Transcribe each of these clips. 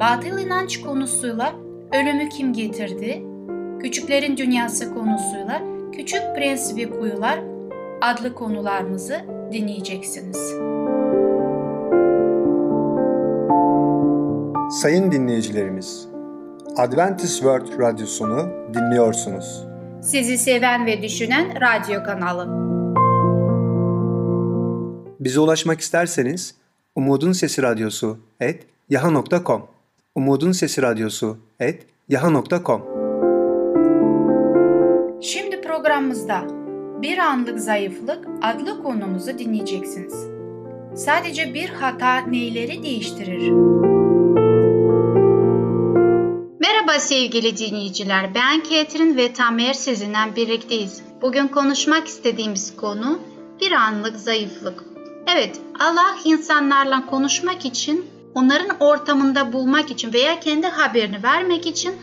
batıl inanç konusuyla ölümü kim getirdi, küçüklerin dünyası konusuyla küçük prens ve kuyular adlı konularımızı dinleyeceksiniz. Sayın dinleyicilerimiz, Adventist World Radyosunu dinliyorsunuz. Sizi seven ve düşünen radyo kanalı. Bize ulaşmak isterseniz Umutun Sesi Radyosu et yaha.com Umutun Sesi Radyosu et yaha.com Şimdi programımızda Bir Anlık Zayıflık adlı konumuzu dinleyeceksiniz. Sadece bir hata neyleri değiştirir? Merhaba sevgili dinleyiciler. Ben Ketrin ve Tamer sizinle birlikteyiz. Bugün konuşmak istediğimiz konu bir anlık zayıflık. Evet, Allah insanlarla konuşmak için, onların ortamında bulmak için veya kendi haberini vermek için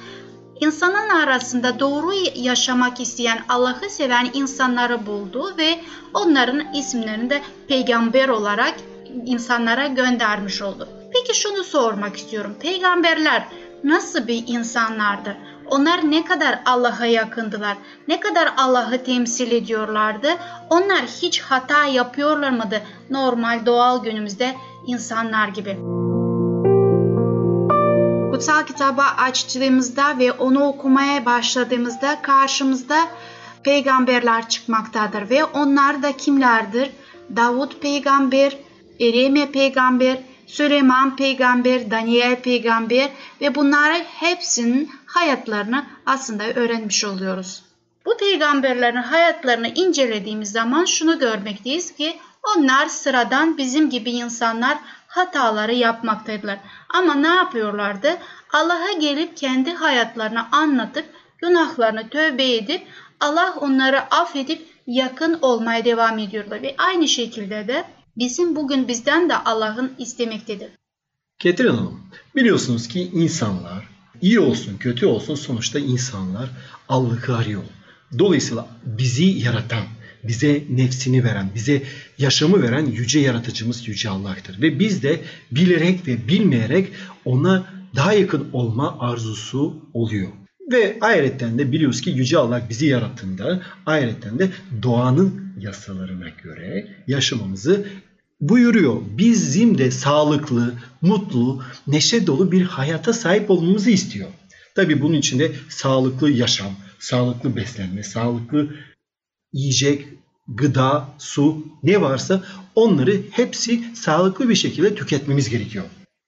insanın arasında doğru yaşamak isteyen, Allah'ı seven insanları buldu ve onların isimlerini de peygamber olarak insanlara göndermiş oldu. Peki şunu sormak istiyorum. Peygamberler nasıl bir insanlardı? Onlar ne kadar Allah'a yakındılar? Ne kadar Allah'ı temsil ediyorlardı? Onlar hiç hata yapıyorlar mıydı normal doğal günümüzde insanlar gibi? Kutsal kitabı açtığımızda ve onu okumaya başladığımızda karşımızda peygamberler çıkmaktadır ve onlar da kimlerdir? Davut peygamber, Eremye peygamber, Süleyman peygamber, Daniel peygamber ve bunları hepsinin hayatlarını aslında öğrenmiş oluyoruz. Bu peygamberlerin hayatlarını incelediğimiz zaman şunu görmekteyiz ki onlar sıradan bizim gibi insanlar hataları yapmaktaydılar. Ama ne yapıyorlardı? Allah'a gelip kendi hayatlarını anlatıp günahlarını tövbe edip Allah onları affedip yakın olmaya devam ediyorlar. Ve aynı şekilde de bizim bugün bizden de Allah'ın istemektedir. Ketrin Hanım, biliyorsunuz ki insanlar iyi olsun kötü olsun sonuçta insanlar Allah'ı arıyor. Dolayısıyla bizi yaratan, bize nefsini veren, bize yaşamı veren yüce yaratıcımız yüce Allah'tır. Ve biz de bilerek ve bilmeyerek ona daha yakın olma arzusu oluyor. Ve ayrıca de biliyoruz ki Yüce Allah bizi yarattığında ayrıca de doğanın yasalarına göre yaşamamızı buyuruyor. Bizim de sağlıklı, mutlu, neşe dolu bir hayata sahip olmamızı istiyor. Tabii bunun içinde sağlıklı yaşam, sağlıklı beslenme, sağlıklı yiyecek, gıda, su ne varsa onları hepsi sağlıklı bir şekilde tüketmemiz gerekiyor.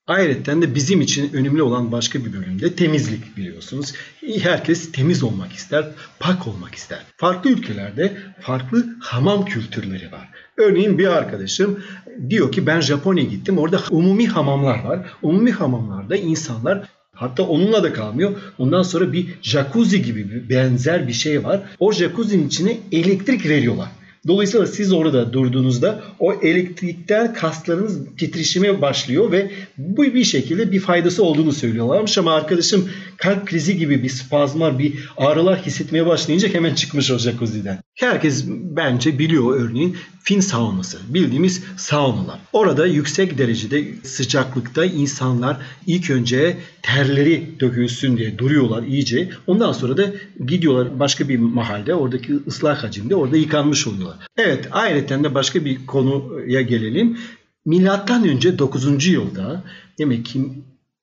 Ayrıca de bizim için önemli olan başka bir bölümde temizlik biliyorsunuz. Herkes temiz olmak ister, pak olmak ister. Farklı ülkelerde farklı hamam kültürleri var. Örneğin bir arkadaşım diyor ki ben Japonya'ya gittim. Orada umumi hamamlar var. Umumi hamamlarda insanlar Hatta onunla da kalmıyor. Ondan sonra bir jacuzzi gibi bir benzer bir şey var. O jacuzzi'nin içine elektrik veriyorlar. Dolayısıyla siz orada durduğunuzda o elektrikten kaslarınız titreşime başlıyor ve bu bir şekilde bir faydası olduğunu söylüyorlarmış ama arkadaşım kalp krizi gibi bir spazmlar, bir ağrılar hissetmeye başlayınca hemen çıkmış o jacuzzi'den. Herkes bence biliyor örneğin Fin saunası, bildiğimiz saunalar. Orada yüksek derecede sıcaklıkta insanlar ilk önce terleri dökülsün diye duruyorlar iyice. Ondan sonra da gidiyorlar başka bir mahalde oradaki ıslah hacimde orada yıkanmış oluyorlar. Evet ayrıca de başka bir konuya gelelim. Milattan önce 9. yılda demek ki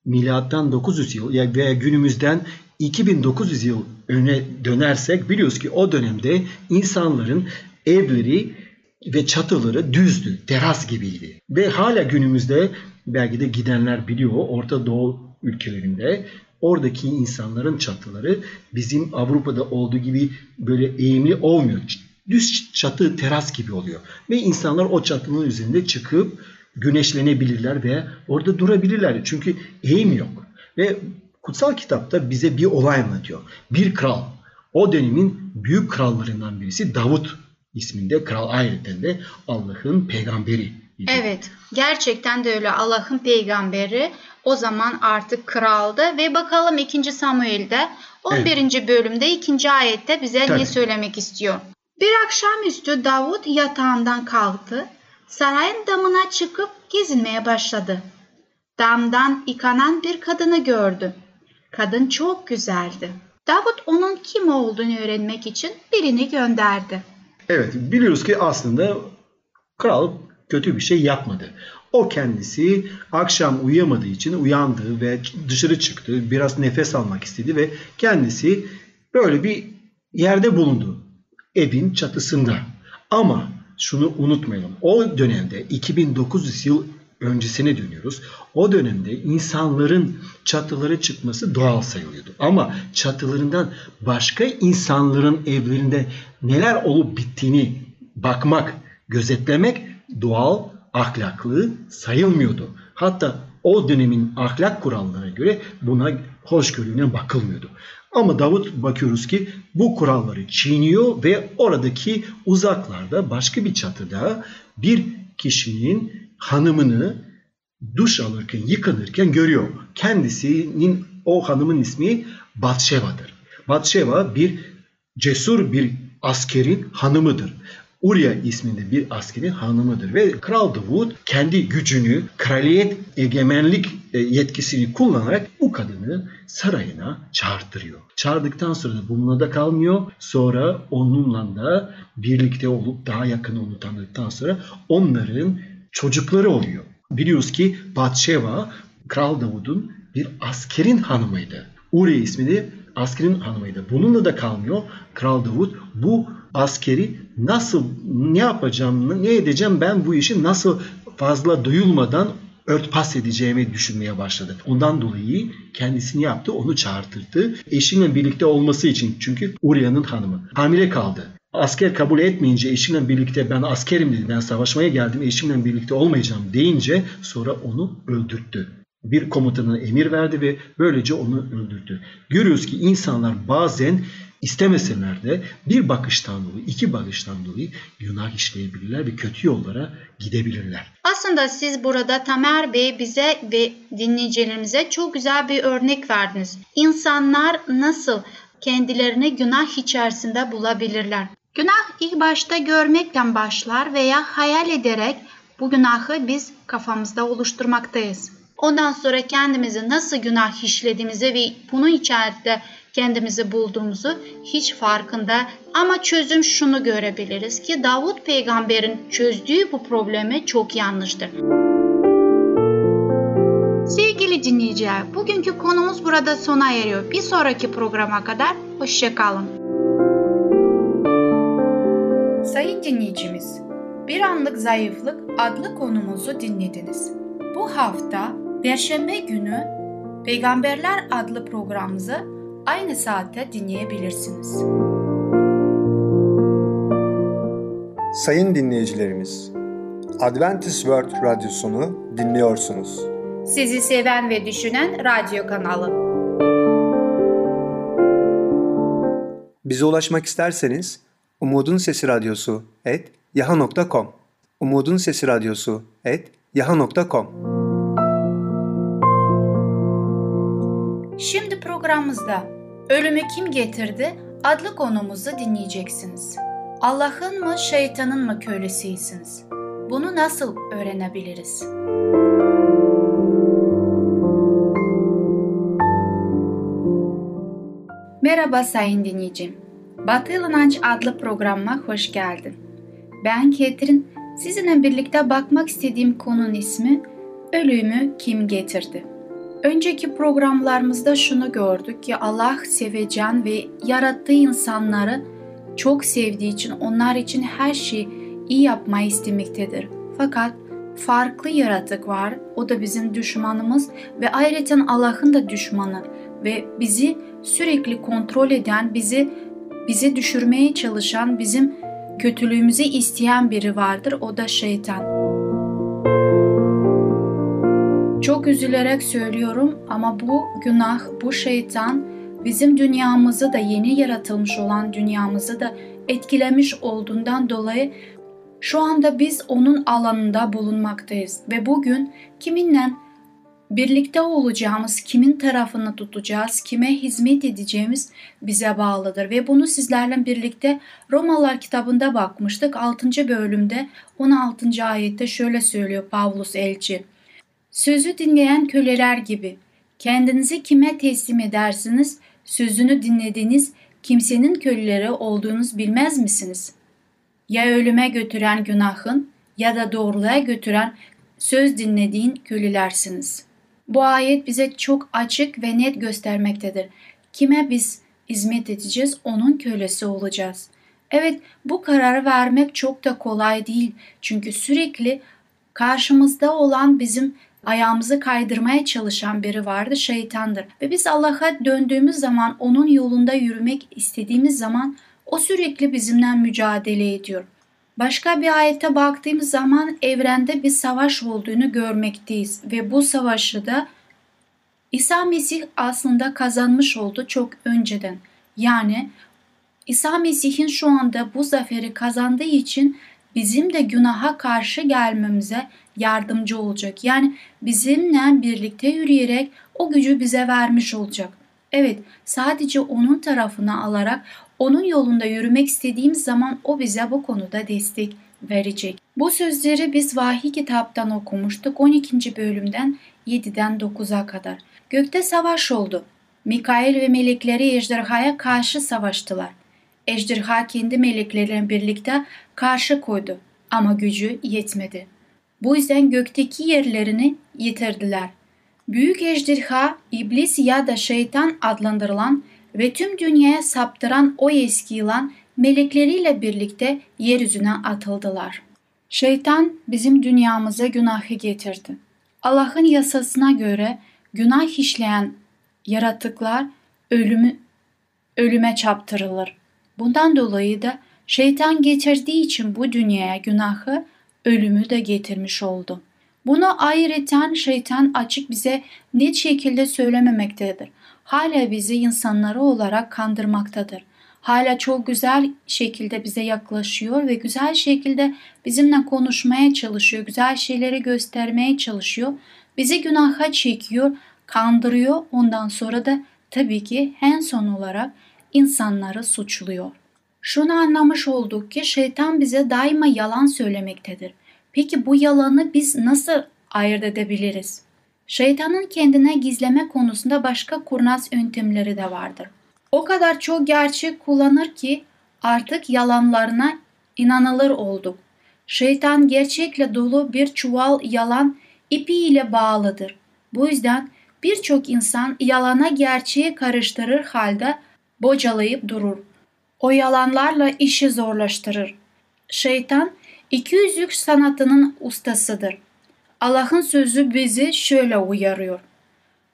milattan 900 yıl veya günümüzden 2900 yıl öne dönersek biliyoruz ki o dönemde insanların evleri ve çatıları düzdü, teras gibiydi. Ve hala günümüzde belki de gidenler biliyor Orta Doğu ülkelerinde oradaki insanların çatıları bizim Avrupa'da olduğu gibi böyle eğimli olmuyor. Düz çatı teras gibi oluyor. Ve insanlar o çatının üzerinde çıkıp güneşlenebilirler ve orada durabilirler. Çünkü eğim yok. Ve kutsal kitapta bize bir olay anlatıyor. Bir kral, o dönemin büyük krallarından birisi Davut isminde kral ayrıca de Allah'ın peygamberi. idi. Evet, gerçekten de öyle Allah'ın peygamberi o zaman artık kraldı ve bakalım 2. Samuel'de 11. bölümde 2. ayette bize Tabii. ne söylemek istiyor. Bir akşamüstü Davut yatağından kalktı, sarayın damına çıkıp gezinmeye başladı. Damdan yıkanan bir kadını gördü. Kadın çok güzeldi. Davut onun kim olduğunu öğrenmek için birini gönderdi. Evet biliyoruz ki aslında kral kötü bir şey yapmadı. O kendisi akşam uyuyamadığı için uyandı ve dışarı çıktı. Biraz nefes almak istedi ve kendisi böyle bir yerde bulundu. Evin çatısında. Ama şunu unutmayalım. O dönemde 2900 yıl öncesine dönüyoruz. O dönemde insanların çatılara çıkması doğal sayılıyordu. Ama çatılarından başka insanların evlerinde neler olup bittiğini bakmak, gözetlemek doğal, ahlaklı sayılmıyordu. Hatta o dönemin ahlak kurallarına göre buna hoşgörüyle bakılmıyordu. Ama Davut bakıyoruz ki bu kuralları çiğniyor ve oradaki uzaklarda başka bir çatıda bir kişinin hanımını duş alırken, yıkanırken görüyor. Kendisinin o hanımın ismi Batşeva'dır. Batşeva bir cesur bir askerin hanımıdır. Uriya isminde bir askerin hanımıdır ve Kral Davut kendi gücünü, kraliyet egemenlik e, yetkisini kullanarak bu kadını sarayına çağırtırıyor. Çağırdıktan sonra da bununla da kalmıyor. Sonra onunla da birlikte olup daha yakın onu tanıdıktan sonra onların çocukları oluyor. Biliyoruz ki Batşeva Kral Davud'un bir askerin hanımıydı. Uriye ismi de askerin hanımıydı. Bununla da kalmıyor. Kral Davud bu askeri nasıl ne yapacağım, ne edeceğim ben bu işi nasıl fazla duyulmadan örtbas edeceğimi düşünmeye başladı. Ondan dolayı kendisini yaptı, onu çağırtırdı. Eşinle birlikte olması için çünkü Uria'nın hanımı. Hamile kaldı. Asker kabul etmeyince eşimle birlikte ben askerim dedi. Ben savaşmaya geldim eşimle birlikte olmayacağım deyince sonra onu öldürttü. Bir komutanına emir verdi ve böylece onu öldürdü. Görüyoruz ki insanlar bazen istemeseler de bir bakıştan dolayı, iki bakıştan dolayı günah işleyebilirler ve kötü yollara gidebilirler. Aslında siz burada Tamer Bey bize ve dinleyicilerimize çok güzel bir örnek verdiniz. İnsanlar nasıl kendilerini günah içerisinde bulabilirler? Günah ilk başta görmekten başlar veya hayal ederek bu günahı biz kafamızda oluşturmaktayız. Ondan sonra kendimizi nasıl günah işlediğimizi ve bunun içerisinde kendimizi bulduğumuzu hiç farkında ama çözüm şunu görebiliriz ki Davut peygamberin çözdüğü bu problemi çok yanlıştır. Sevgili dinleyiciler, bugünkü konumuz burada sona eriyor. Bir sonraki programa kadar hoşçakalın. Sayın dinleyicimiz, Bir Anlık Zayıflık adlı konumuzu dinlediniz. Bu hafta Perşembe günü Peygamberler adlı programımızı aynı saatte dinleyebilirsiniz. Sayın dinleyicilerimiz, Adventist World Radyosunu dinliyorsunuz. Sizi seven ve düşünen radyo kanalı. Bize ulaşmak isterseniz Umutun Sesi Radyosu et yaha.com Umutun Sesi Radyosu et yaha.com Şimdi programımızda Ölümü Kim Getirdi adlı konumuzu dinleyeceksiniz. Allah'ın mı şeytanın mı kölesiysiniz? Bunu nasıl öğrenebiliriz? Merhaba sayın dinleyicim. Batıl İnanç adlı programıma hoş geldin. Ben Ketrin. Sizinle birlikte bakmak istediğim konunun ismi Ölümü Kim Getirdi? Önceki programlarımızda şunu gördük ki Allah sevecen ve yarattığı insanları çok sevdiği için onlar için her şeyi iyi yapmayı istemektedir. Fakat farklı yaratık var. O da bizim düşmanımız ve ayrıca Allah'ın da düşmanı ve bizi sürekli kontrol eden, bizi bizi düşürmeye çalışan, bizim kötülüğümüzü isteyen biri vardır. O da şeytan. Çok üzülerek söylüyorum ama bu günah, bu şeytan bizim dünyamızı da yeni yaratılmış olan dünyamızı da etkilemiş olduğundan dolayı şu anda biz onun alanında bulunmaktayız ve bugün kiminle birlikte olacağımız, kimin tarafını tutacağız, kime hizmet edeceğimiz bize bağlıdır. Ve bunu sizlerle birlikte Romalar kitabında bakmıştık. 6. bölümde 16. ayette şöyle söylüyor Pavlus elçi. Sözü dinleyen köleler gibi kendinizi kime teslim edersiniz? Sözünü dinlediğiniz kimsenin köleleri olduğunuz bilmez misiniz? Ya ölüme götüren günahın ya da doğruluğa götüren söz dinlediğin kölelərsiniz. Bu ayet bize çok açık ve net göstermektedir. Kime biz hizmet edeceğiz, onun kölesi olacağız. Evet, bu kararı vermek çok da kolay değil. Çünkü sürekli karşımızda olan bizim ayağımızı kaydırmaya çalışan biri vardı, şeytandır. Ve biz Allah'a döndüğümüz zaman, onun yolunda yürümek istediğimiz zaman o sürekli bizimle mücadele ediyor. Başka bir ayete baktığımız zaman evrende bir savaş olduğunu görmekteyiz ve bu savaşı da İsa Mesih aslında kazanmış oldu çok önceden. Yani İsa Mesih'in şu anda bu zaferi kazandığı için bizim de günaha karşı gelmemize yardımcı olacak. Yani bizimle birlikte yürüyerek o gücü bize vermiş olacak. Evet, sadece onun tarafına alarak onun yolunda yürümek istediğimiz zaman o bize bu konuda destek verecek. Bu sözleri biz vahiy kitaptan okumuştuk 12. bölümden 7'den 9'a kadar. Gökte savaş oldu. Mikail ve melekleri ejderhaya karşı savaştılar. Ejderha kendi melekleriyle birlikte karşı koydu ama gücü yetmedi. Bu yüzden gökteki yerlerini yitirdiler. Büyük ejderha, iblis ya da şeytan adlandırılan ve tüm dünyaya saptıran o eski yılan melekleriyle birlikte yeryüzüne atıldılar. Şeytan bizim dünyamıza günahı getirdi. Allah'ın yasasına göre günah işleyen yaratıklar ölümü ölüme çaptırılır. Bundan dolayı da şeytan getirdiği için bu dünyaya günahı ölümü de getirmiş oldu. Bunu ayrıca şeytan açık bize net şekilde söylememektedir hala bizi insanları olarak kandırmaktadır. Hala çok güzel şekilde bize yaklaşıyor ve güzel şekilde bizimle konuşmaya çalışıyor, güzel şeyleri göstermeye çalışıyor. Bizi günaha çekiyor, kandırıyor. Ondan sonra da tabii ki en son olarak insanları suçluyor. Şunu anlamış olduk ki şeytan bize daima yalan söylemektedir. Peki bu yalanı biz nasıl ayırt edebiliriz? Şeytanın kendine gizleme konusunda başka kurnaz yöntemleri de vardır. O kadar çok gerçek kullanır ki artık yalanlarına inanılır olduk. Şeytan gerçekle dolu bir çuval yalan ipiyle bağlıdır. Bu yüzden birçok insan yalana gerçeği karıştırır halde bocalayıp durur. O yalanlarla işi zorlaştırır. Şeytan iki yüzlük sanatının ustasıdır. Allah'ın sözü bizi şöyle uyarıyor.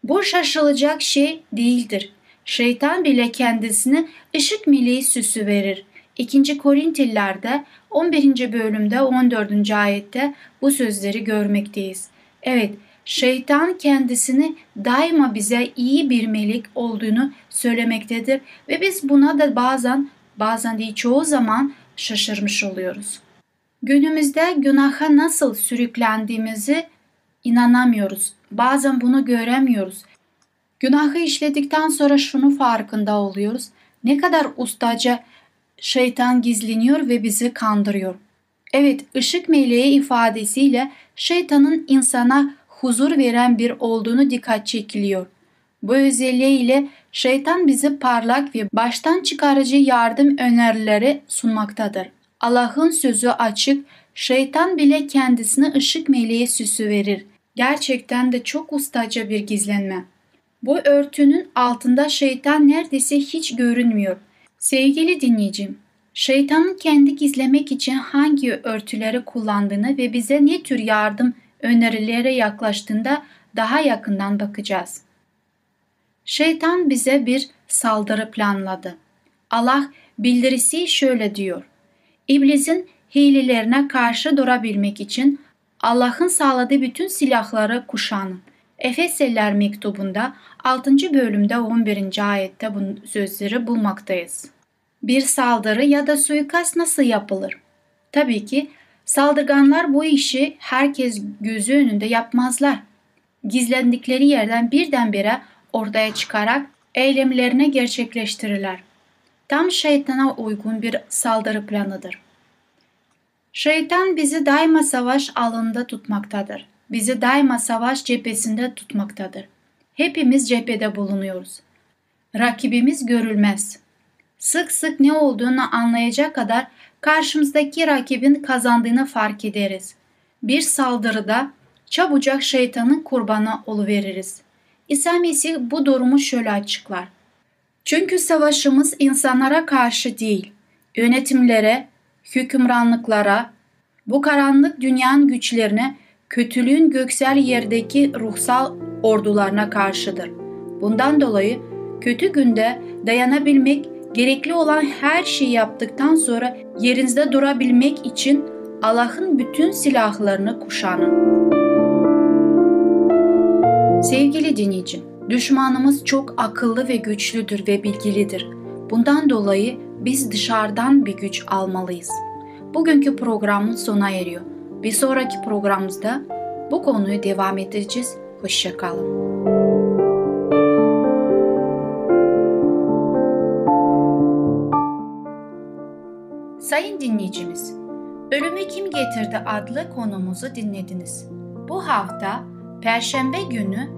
Bu şaşılacak şey değildir. Şeytan bile kendisine ışık meleği süsü verir. 2. Korintillerde 11. bölümde 14. ayette bu sözleri görmekteyiz. Evet, şeytan kendisini daima bize iyi bir melek olduğunu söylemektedir ve biz buna da bazen, bazen değil çoğu zaman şaşırmış oluyoruz. Günümüzde günaha nasıl sürüklendiğimizi inanamıyoruz. Bazen bunu göremiyoruz. Günahı işledikten sonra şunu farkında oluyoruz. Ne kadar ustaca şeytan gizleniyor ve bizi kandırıyor. Evet, ışık meleği ifadesiyle şeytanın insana huzur veren bir olduğunu dikkat çekiliyor. Bu özelliğiyle şeytan bizi parlak ve baştan çıkarıcı yardım önerileri sunmaktadır. Allah'ın sözü açık, şeytan bile kendisine ışık meleği süsü verir. Gerçekten de çok ustaca bir gizlenme. Bu örtünün altında şeytan neredeyse hiç görünmüyor. Sevgili dinleyicim, şeytanın kendi gizlemek için hangi örtüleri kullandığını ve bize ne tür yardım önerilere yaklaştığında daha yakından bakacağız. Şeytan bize bir saldırı planladı. Allah bildirisi şöyle diyor. İblisin hilelerine karşı durabilmek için Allah'ın sağladığı bütün silahları kuşanın. Efeseliler mektubunda 6. bölümde 11. ayette bu sözleri bulmaktayız. Bir saldırı ya da suikast nasıl yapılır? Tabii ki saldırganlar bu işi herkes gözü önünde yapmazlar. Gizlendikleri yerden birdenbire ortaya çıkarak eylemlerini gerçekleştirirler. Tam şeytana uygun bir saldırı planıdır. Şeytan bizi daima savaş alanında tutmaktadır. Bizi daima savaş cephesinde tutmaktadır. Hepimiz cephede bulunuyoruz. Rakibimiz görülmez. Sık sık ne olduğunu anlayacak kadar karşımızdaki rakibin kazandığını fark ederiz. Bir saldırıda çabucak şeytanın kurbanı oluveririz. İsa Mesih bu durumu şöyle açıklar. Çünkü savaşımız insanlara karşı değil, yönetimlere, hükümranlıklara, bu karanlık dünyanın güçlerine, kötülüğün göksel yerdeki ruhsal ordularına karşıdır. Bundan dolayı kötü günde dayanabilmek, gerekli olan her şeyi yaptıktan sonra yerinizde durabilmek için Allah'ın bütün silahlarını kuşanın. Sevgili dinleyicim, düşmanımız çok akıllı ve güçlüdür ve bilgilidir. Bundan dolayı biz dışarıdan bir güç almalıyız. Bugünkü programımız sona eriyor. Bir sonraki programımızda bu konuyu devam edeceğiz. Hoşçakalın. Sayın dinleyicimiz, Ölümü Kim Getirdi adlı konumuzu dinlediniz. Bu hafta Perşembe günü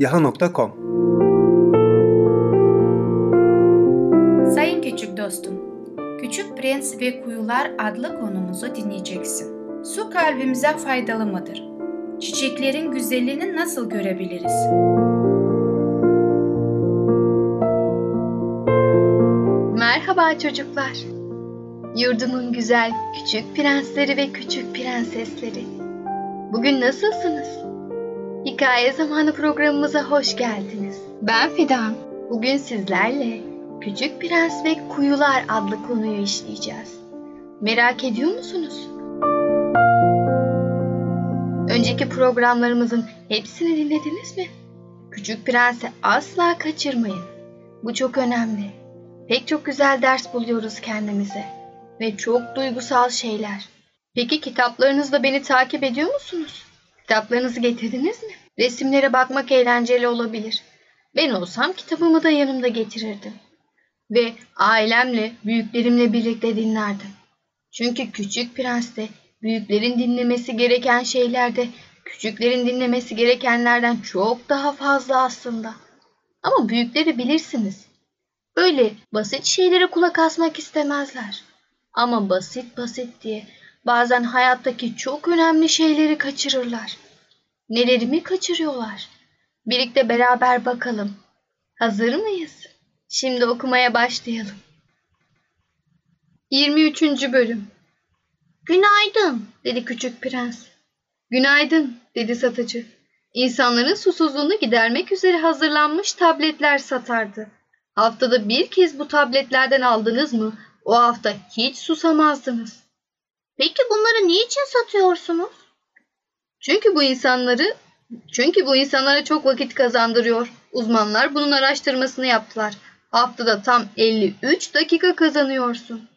yaha.com Sayın küçük dostum, Küçük Prens ve Kuyular adlı konumuzu dinleyeceksin. Su kalbimize faydalı mıdır? Çiçeklerin güzelliğini nasıl görebiliriz? Merhaba çocuklar. Yurdumun güzel küçük prensleri ve küçük prensesleri. Bugün nasılsınız? Hikaye Zamanı programımıza hoş geldiniz. Ben Fidan. Bugün sizlerle Küçük Prens ve Kuyular adlı konuyu işleyeceğiz. Merak ediyor musunuz? Önceki programlarımızın hepsini dinlediniz mi? Küçük Prens'i asla kaçırmayın. Bu çok önemli. Pek çok güzel ders buluyoruz kendimize ve çok duygusal şeyler. Peki kitaplarınızla beni takip ediyor musunuz? Kitaplarınızı getirdiniz mi? Resimlere bakmak eğlenceli olabilir. Ben olsam kitabımı da yanımda getirirdim. Ve ailemle, büyüklerimle birlikte dinlerdim. Çünkü Küçük Prens'te büyüklerin dinlemesi gereken şeylerde küçüklerin dinlemesi gerekenlerden çok daha fazla aslında. Ama büyükleri bilirsiniz. Öyle basit şeylere kulak asmak istemezler. Ama basit basit diye bazen hayattaki çok önemli şeyleri kaçırırlar. Neleri mi kaçırıyorlar? Birlikte beraber bakalım. Hazır mıyız? Şimdi okumaya başlayalım. 23. bölüm Günaydın dedi küçük prens. Günaydın dedi satıcı. İnsanların susuzluğunu gidermek üzere hazırlanmış tabletler satardı. Haftada bir kez bu tabletlerden aldınız mı o hafta hiç susamazdınız. Peki bunları niçin satıyorsunuz? Çünkü bu insanları çünkü bu insanlara çok vakit kazandırıyor. Uzmanlar bunun araştırmasını yaptılar. Haftada tam 53 dakika kazanıyorsun.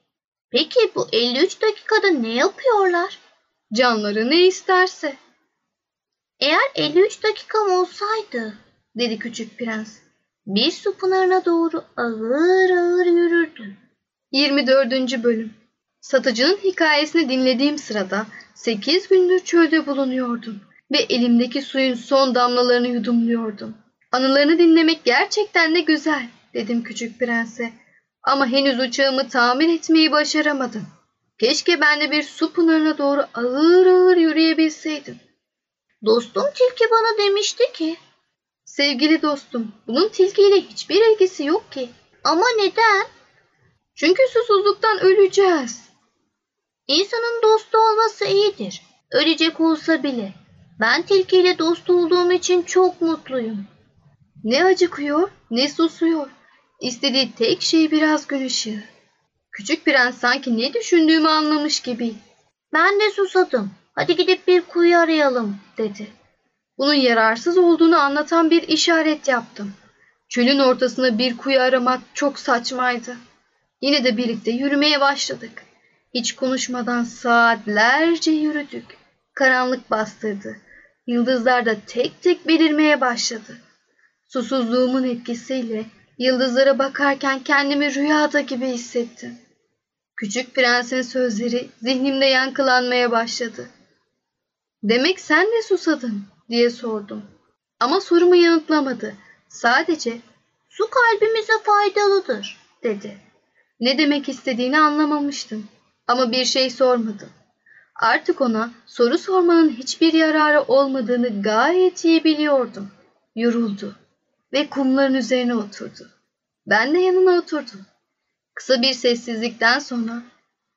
Peki bu 53 dakikada ne yapıyorlar? Canları ne isterse. Eğer 53 dakikam olsaydı, dedi küçük prens, bir su pınarına doğru ağır ağır yürürdüm. 24. bölüm Satıcının hikayesini dinlediğim sırada 8 gündür çölde bulunuyordum ve elimdeki suyun son damlalarını yudumluyordum. Anılarını dinlemek gerçekten de güzel, dedim küçük prense. Ama henüz uçağımı tamir etmeyi başaramadım. Keşke ben de bir su pınarına doğru ağır ağır yürüyebilseydim. Dostum tilki bana demişti ki, Sevgili dostum, bunun tilkiyle hiçbir ilgisi yok ki. Ama neden? Çünkü susuzluktan öleceğiz. İnsanın dostu olması iyidir. Ölecek olsa bile. Ben tilkiyle dost olduğum için çok mutluyum. Ne acıkıyor ne susuyor. İstediği tek şey biraz gün ışığı. Küçük prens sanki ne düşündüğümü anlamış gibi. Ben de susadım. Hadi gidip bir kuyu arayalım dedi. Bunun yararsız olduğunu anlatan bir işaret yaptım. Çölün ortasına bir kuyu aramak çok saçmaydı. Yine de birlikte yürümeye başladık. Hiç konuşmadan saatlerce yürüdük. Karanlık bastırdı. Yıldızlar da tek tek belirmeye başladı. Susuzluğumun etkisiyle yıldızlara bakarken kendimi rüyada gibi hissettim. Küçük prensin sözleri zihnimde yankılanmaya başladı. Demek sen de susadın diye sordum. Ama sorumu yanıtlamadı. Sadece su kalbimize faydalıdır dedi. Ne demek istediğini anlamamıştım. Ama bir şey sormadım. Artık ona soru sormanın hiçbir yararı olmadığını gayet iyi biliyordum. Yoruldu ve kumların üzerine oturdu. Ben de yanına oturdum. Kısa bir sessizlikten sonra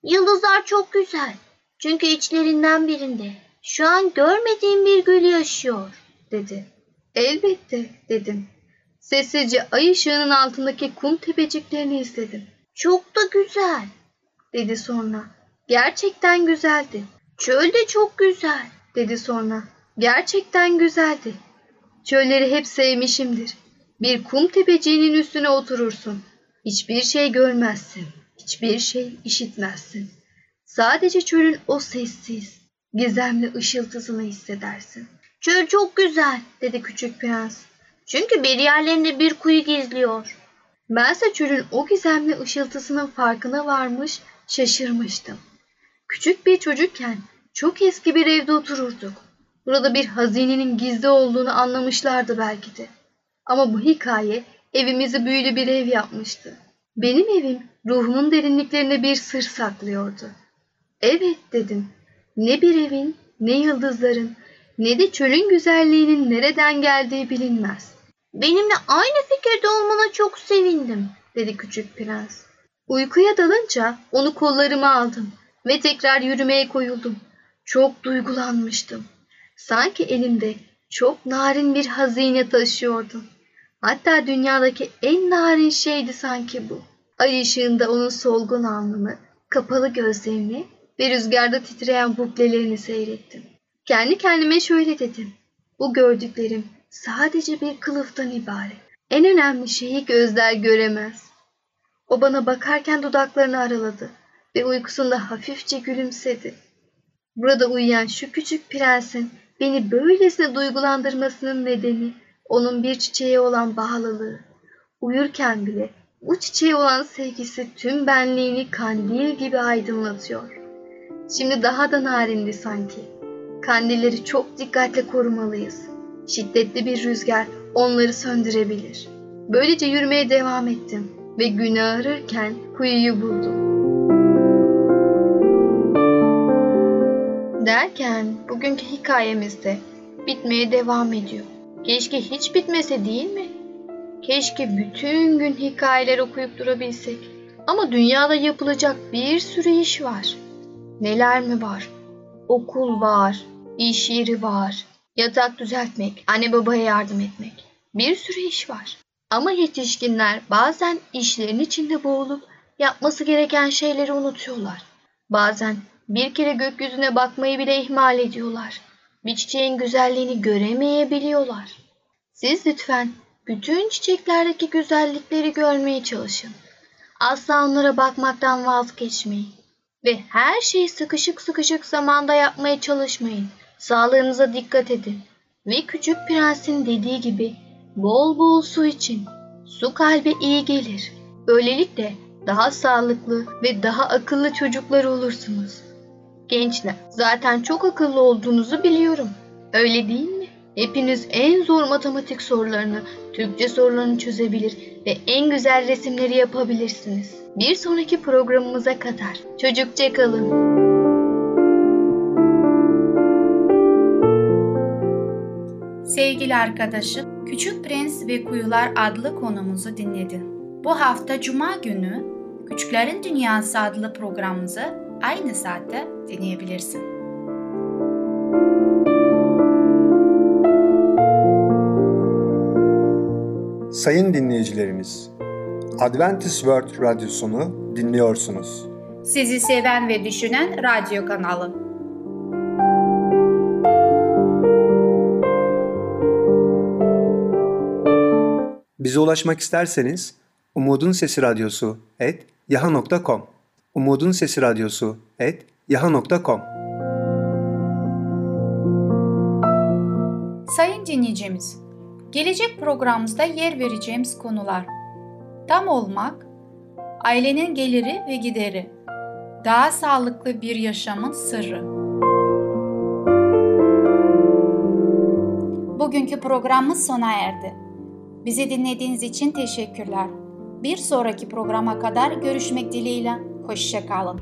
Yıldızlar çok güzel. Çünkü içlerinden birinde şu an görmediğim bir gül yaşıyor dedi. Elbette dedim. Sessizce ay ışığının altındaki kum tepeciklerini izledim. Çok da güzel dedi sonra. Gerçekten güzeldi. Çöl de çok güzel dedi sonra. Gerçekten güzeldi. Çölleri hep sevmişimdir. Bir kum tepeciğinin üstüne oturursun. Hiçbir şey görmezsin. Hiçbir şey işitmezsin. Sadece çölün o sessiz, gizemli ışıltısını hissedersin. Çöl çok güzel dedi küçük prens. Çünkü bir yerlerinde bir kuyu gizliyor. Bense çölün o gizemli ışıltısının farkına varmış, şaşırmıştım. Küçük bir çocukken çok eski bir evde otururduk. Burada bir hazinenin gizli olduğunu anlamışlardı belki de. Ama bu hikaye evimizi büyülü bir ev yapmıştı. Benim evim ruhumun derinliklerinde bir sır saklıyordu. Evet dedim. Ne bir evin, ne yıldızların, ne de çölün güzelliğinin nereden geldiği bilinmez. Benimle aynı fikirde olmana çok sevindim, dedi küçük prens. Uykuya dalınca onu kollarıma aldım ve tekrar yürümeye koyuldum. Çok duygulanmıştım. Sanki elimde çok narin bir hazine taşıyordum. Hatta dünyadaki en narin şeydi sanki bu. Ay ışığında onun solgun alnını, kapalı gözlerini ve rüzgarda titreyen buklelerini seyrettim. Kendi kendime şöyle dedim. Bu gördüklerim sadece bir kılıftan ibaret. En önemli şeyi gözler göremez. O bana bakarken dudaklarını araladı ve uykusunda hafifçe gülümsedi. Burada uyuyan şu küçük prensin beni böylesine duygulandırmasının nedeni onun bir çiçeğe olan bağlılığı. Uyurken bile bu çiçeğe olan sevgisi tüm benliğini kandil gibi aydınlatıyor. Şimdi daha da narindi sanki. Kandilleri çok dikkatle korumalıyız. Şiddetli bir rüzgar onları söndürebilir. Böylece yürümeye devam ettim ve günü ararken kuyuyu buldum. Derken bugünkü hikayemizde bitmeye devam ediyor. Keşke hiç bitmese değil mi? Keşke bütün gün hikayeler okuyup durabilsek. Ama dünyada yapılacak bir sürü iş var. Neler mi var? Okul var, iş yeri var, yatak düzeltmek, anne babaya yardım etmek. Bir sürü iş var. Ama yetişkinler bazen işlerin içinde boğulup yapması gereken şeyleri unutuyorlar. Bazen bir kere gökyüzüne bakmayı bile ihmal ediyorlar. Bir çiçeğin güzelliğini göremeyebiliyorlar. Siz lütfen bütün çiçeklerdeki güzellikleri görmeye çalışın. Asla onlara bakmaktan vazgeçmeyin. Ve her şeyi sıkışık sıkışık zamanda yapmaya çalışmayın. Sağlığınıza dikkat edin. Ve küçük prensin dediği gibi bol bol su için. Su kalbe iyi gelir. Böylelikle daha sağlıklı ve daha akıllı çocuklar olursunuz. Gençler, zaten çok akıllı olduğunuzu biliyorum. Öyle değil mi? Hepiniz en zor matematik sorularını, Türkçe sorularını çözebilir ve en güzel resimleri yapabilirsiniz. Bir sonraki programımıza kadar çocukça kalın. Sevgili arkadaşım, Küçük Prens ve Kuyular adlı konumuzu dinledin. Bu hafta Cuma günü Küçüklerin Dünyası adlı programımızı aynı saatte dinleyebilirsin. Sayın dinleyicilerimiz, Adventist World Radyosunu dinliyorsunuz. Sizi seven ve düşünen radyo kanalı. Bize ulaşmak isterseniz Umutun Sesi Radyosu et yaha.com Umutun Sesi Radyosu et yaha.com Sayın dinleyicimiz, gelecek programımızda yer vereceğimiz konular tam olmak, ailenin geliri ve gideri, daha sağlıklı bir yaşamın sırrı. Bugünkü programımız sona erdi. Bizi dinlediğiniz için teşekkürler. Bir sonraki programa kadar görüşmek dileğiyle. Hoşçakalın.